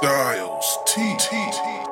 Styles T. T. T.